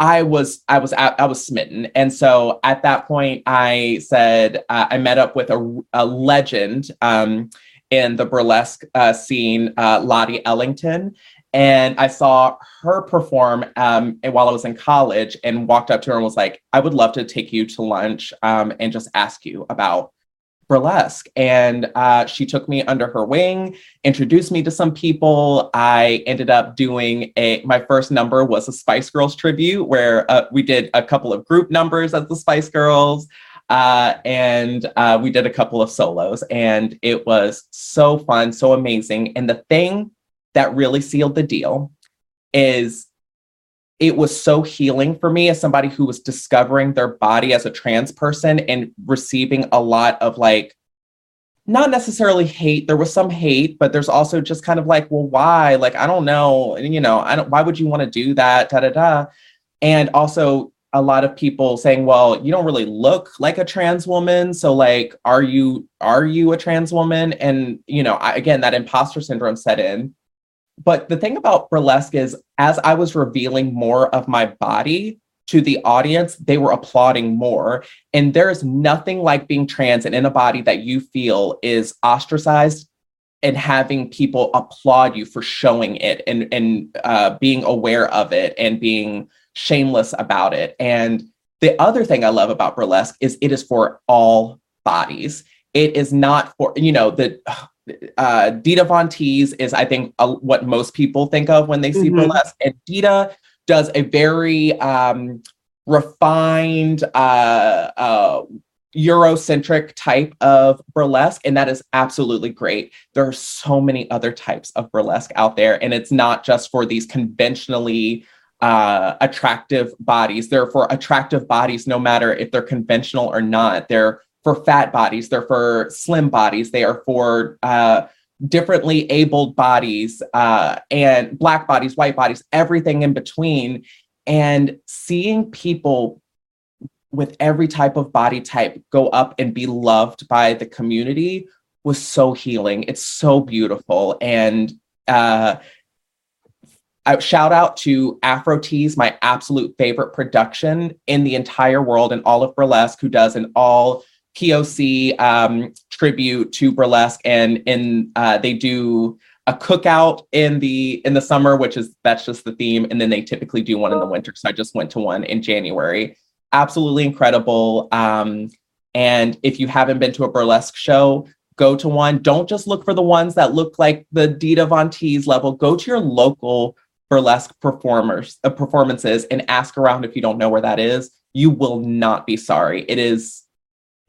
i was i was i was smitten. And so at that point i said uh, i met up with a, a legend um, in the burlesque uh, scene uh, lottie ellington and I saw her perform um, while I was in college and walked up to her and was like, I would love to take you to lunch um, and just ask you about burlesque. And uh, she took me under her wing, introduced me to some people. I ended up doing a, my first number was a Spice Girls tribute where uh, we did a couple of group numbers as the Spice Girls. Uh, and uh, we did a couple of solos, and it was so fun, so amazing. And the thing that really sealed the deal is it was so healing for me as somebody who was discovering their body as a trans person and receiving a lot of like not necessarily hate. There was some hate but there's also just kind of like well why? Like i don't know. And you know i don't why would you want to do that? Da da da. And also a lot of people saying well you don't really look like a trans woman. So like are you are you a trans woman? And you know I, again that imposter syndrome set in but the thing about burlesque is as i was revealing more of my body to the audience they were applauding more. And there's nothing like being trans and in a body that you feel is ostracized and having people applaud you for showing it and and uh, being aware of it and being shameless about it. And the other thing i love about burlesque is it is for all bodies. It is not for you know the uh, Dita Von Teese is, I think, uh, what most people think of when they see Mhm. burlesque. And Dita does a very um, refined, uh, uh, Eurocentric type of burlesque, and that is absolutely great. There are so many other types of burlesque out there, and it's not just for these conventionally uh, attractive bodies. They're for attractive bodies, no matter if they're conventional or not. They're for fat bodies, they're for slim bodies, they are for uh, differently abled bodies, uh, and black bodies, white bodies, everything in between. And seeing people with every type of body type go up and be loved by the community was so healing. It's so beautiful. And uh, shout out to Afro Tees, my absolute favorite production in the entire world and all of burlesque, who does an all POC um, tribute to burlesque, and in uh, they do a cookout in the in the summer, which is that's just the theme, and then they typically do one in the winter. So I just went to one in January. Absolutely incredible. Um, and if you haven't been to a burlesque show, go to one. Don't just look for the ones that look like the Dita Von Teese level. Go to your local burlesque performers uh, performances and ask around if you don't know where that is. You will not be sorry. It is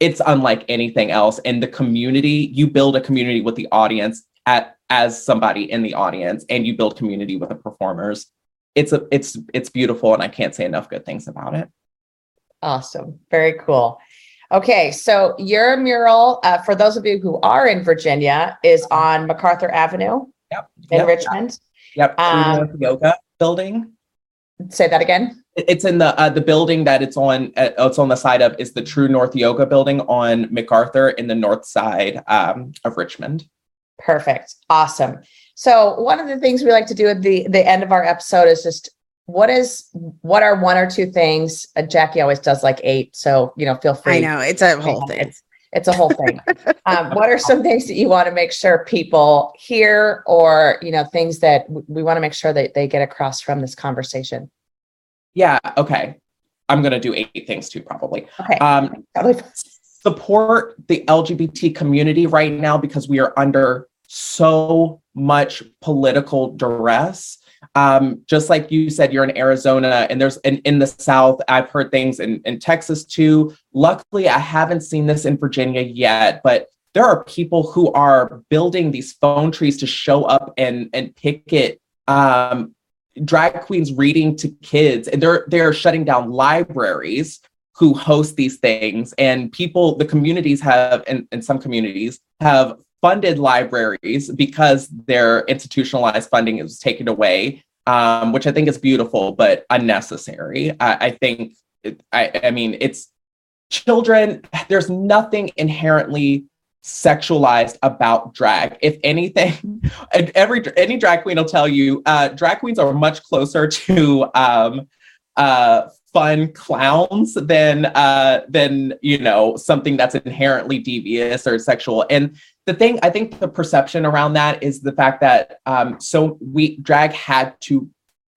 it's unlike anything else and the community you build a community with the audience at as somebody in the audience and you build community with the performers it's a it's it's beautiful and i can't say enough good things about it Awesome. Very cool. Okay, so your mural, uh, for those of you who are in Virginia, is on MacArthur Avenue Yep. in yep, Richmond. Yep. Um, Yoga building. Say that again. It- It's in the uh, the building that it's on. Uh, it's on the side of is the True North Yoga building on MacArthur in the north side um, of Richmond. Perfect. Awesome. So one of the things we like to do at the the end of our episode is just what is what are one or two things uh, Jackye always does like eight. So you know, feel free. I know it's a whole thing. It's it's a whole thing. um, what are some things that you want to make sure people hear, or you know, things that w- we want to make sure that they get across from this conversation? Yeah. Okay. I'm gonna do eight things too, probably. Okay. Um, Probably- support the LGBT community right now because we are under so much political duress. Um, just like you said, you're in Arizona and there's in, in the South, I've heard things in, in Texas too. Luckily, I haven't seen this in Virginia yet, but there are people who are building these phone trees to show up and and picket um, drag queens reading to kids, and they're they're shutting down libraries who host these things. And people the communities have and, some communities have funded libraries because their institutionalized funding is taken away um, which i think is beautiful but unnecessary. I, I think I, I mean it's children there's nothing inherently sexualized about drag. If anything every any drag queen will tell you uh, drag queens are much closer to um, uh, fun clowns than uh than you know something that's inherently devious or sexual. And the thing i think the perception around that is the fact that um so we drag had to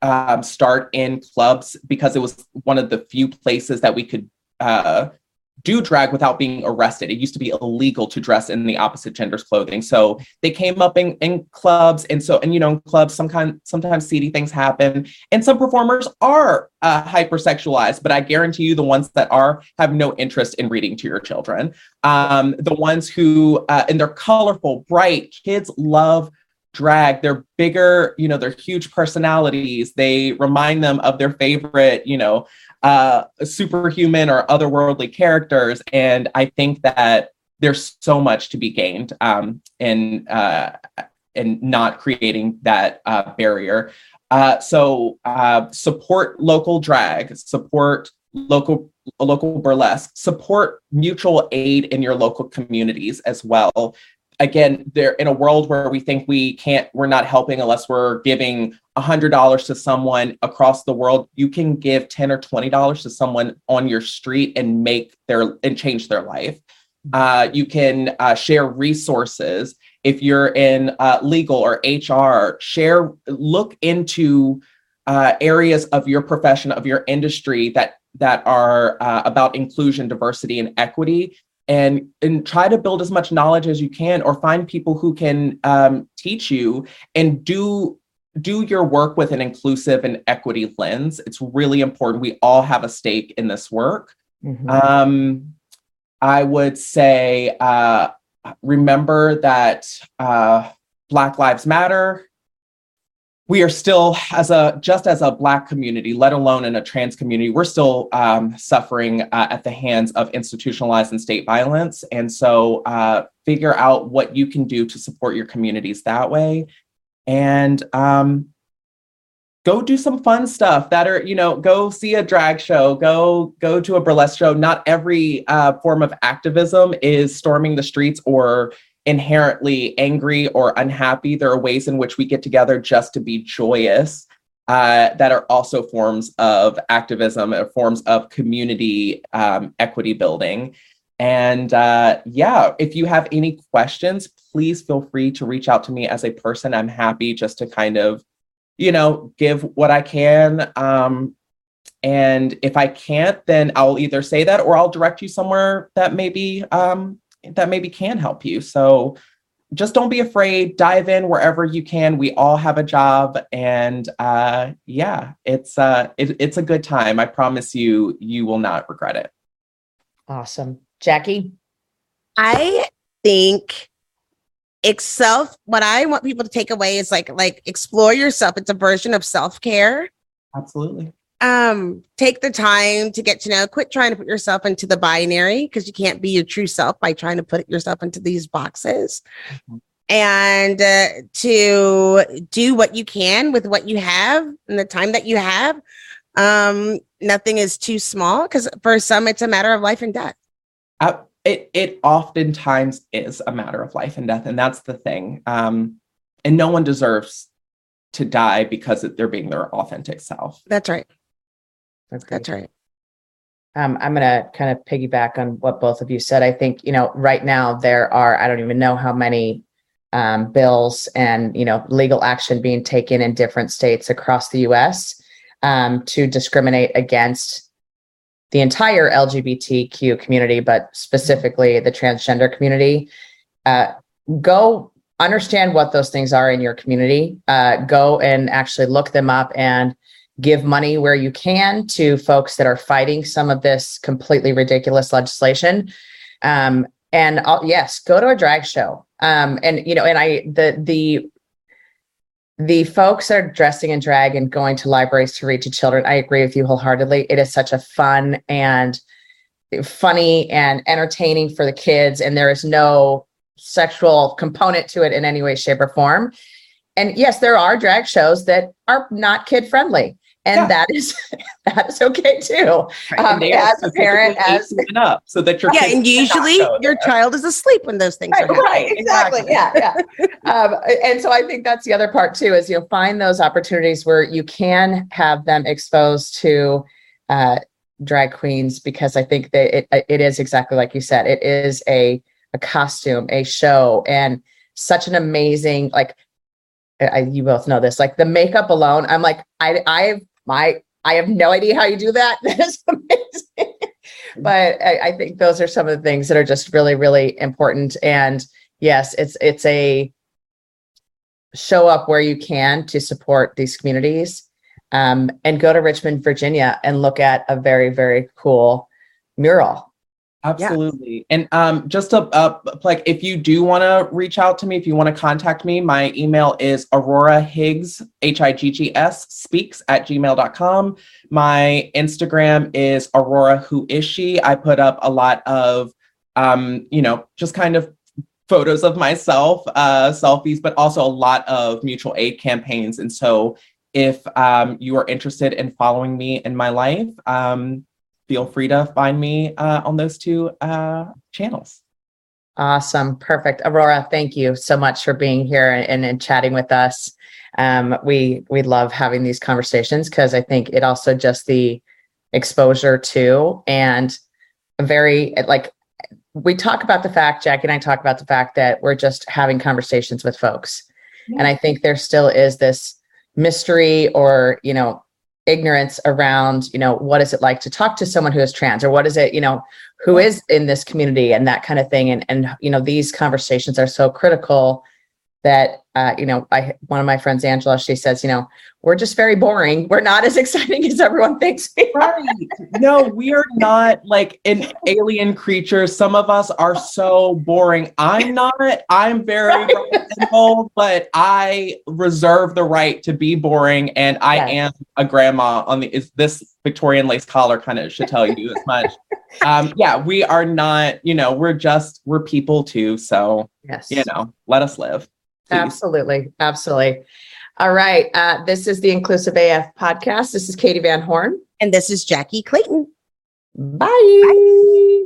um start in clubs because it was one of the few places that we could uh do drag without being arrested. It used to be illegal to dress in the opposite gender's clothing. So they came up in, in clubs. And so, and you know, in clubs, some kind, sometimes seedy things happen. And some performers are uh, hypersexualized, but I guarantee you the ones that are have no interest in reading to your children. Um, the ones who, uh, and they're colorful, bright, kids love drag they're bigger you know they're huge personalities. They remind them of their favorite you know uh superhuman or otherworldly characters. And i think that there's so much to be gained um in uh in not creating that uh barrier. Uh so uh support local drag support local local burlesque support mutual aid in your local communities as well again they're in a world where we think we can't we're not helping unless we're giving $100 to someone across the world you can give 10 or 20 dollars to someone on your street and make their and change their life. Uh, you can uh, share resources. If you're in uh, legal or hr share look into uh, areas of your profession of your industry that that are uh, about inclusion diversity and equity and and try to build as much knowledge as you can or find people who can um, teach you and do do your work with an inclusive and equity lens. It's really important. We all have a stake in this work. Mhm. um, i would say uh, remember that uh, black lives matter we are still as a just as a black community let alone in a trans community we're still um, suffering uh, at the hands of institutionalized and state violence. And so uh, figure out what you can do to support your communities that way. And um, go do some fun stuff that are you know go see a drag show go go to a burlesque show. Not every uh, form of activism is storming the streets or inherently angry or unhappy. There are ways in which we get together just to be joyous uh, that are also forms of activism, or forms of community um, equity building. And uh, yeah, if you have any questions, please feel free to reach out to me as a person. I'm happy just to kind of, you know, give what I can. Um, and if I can't, then I'll either say that or I'll direct you somewhere that maybe um, that maybe can help you. So just don't be afraid. Dive in wherever you can. We all have a job, and uh, yeah, it's uh, it, it's a good time. I promise you, you will not regret it. Awesome. Jackye? I think itself what I want people to take away is like like explore yourself. It's a version of self-care. Absolutely. Um take the time to get to know quit trying to put yourself into the binary because you can't be your true self by trying to put yourself into these boxes Mhm. and uh, to do what you can with what you have and the time that you have um nothing is too small because for some it's a matter of life and death Uh, it it oftentimes is a matter of life and death, and that's the thing. Um, and no one deserves to die because they're being their authentic self. that's right Agreed. that's right Um, I'm going to kind of piggyback on what both of you said. I think, you know, right now there are, I don't even know how many um, bills and, you know, legal action being taken in different states across the US um, to discriminate against the entire LGBTQ community, but specifically the transgender community. Uh, go understand what those things are in your community. Uh, go and actually look them up and give money where you can to folks that are fighting some of this completely ridiculous legislation. Um, and I'll, yes, go to a drag show. Um, and you know, and I the the the folks that are dressing in drag and going to libraries to read to children. I agree with you wholeheartedly. It is such a fun and funny and entertaining for the kids, and there is no sexual component to it in any way, shape, or form. And yes, there are drag shows that are not kid friendly, and Yeah. that is that is okay too. Um, And they are as a parent, as- 18 and up, so that your yeah and usually your child is asleep when those things Right, are happening right, exactly. Yeah, yeah. um, and so I think that's the other part too, is you'll find those opportunities where you can have them exposed to uh, drag queens because I think that it it is exactly like you said. It is a a costume, a show, and such an amazing like. I, you both know this. Like the makeup alone, I'm like, I I my I have no idea how you do that. That is amazing. but I, I think those are some of the things that are just really, really important. And yes, it's it's a show up where you can to support these communities. Um, and go to Richmond, Virginia, and look at a very, very cool mural. Absolutely. And um, just a, uh, like if you do want to reach out to me, if you want to contact me, my email is Aurora Higgs, H I G G S, speaks at gmail.com. My Instagram is Aurora Who Is She. I put up a lot of, um, you know, just kind of photos of myself, uh, selfies, but also a lot of mutual aid campaigns. And so if um, you are interested in following me in my life, um, feel free to find me uh, on those two uh, channels. Awesome. Perfect. Aurora, thank you so much for being here and, and chatting with us. Um, we we love having these conversations because I think it also just the exposure to and very like we talk about the fact, Jackye and I talk about the fact that we're just having conversations with folks. And I think there still is this mystery or, you know, ignorance around, you know, what is it like to talk to someone who is trans or what is it, you know, who is in this community and that kind of thing. And, and, you know, these conversations are so critical that, uh, you know, I, one of my friends, Angela, she says, you know, we're just very boring. We're not as exciting as everyone thinks we are. Right. No, we are not like an alien creature. Some of us are so boring. I'm not. I'm very simple, but I reserve the right to be boring. And I Yes. am a grandma on the is this Victorian lace collar kind of should tell you as much. um, yeah, we are not, you know, we're just we're people too. So, Yes. you know, let us live. Please. Absolutely. Absolutely. All right. Uh, this is the Inclusive AF podcast. This is Katee Van Horn. and this is jackye clayton Bye.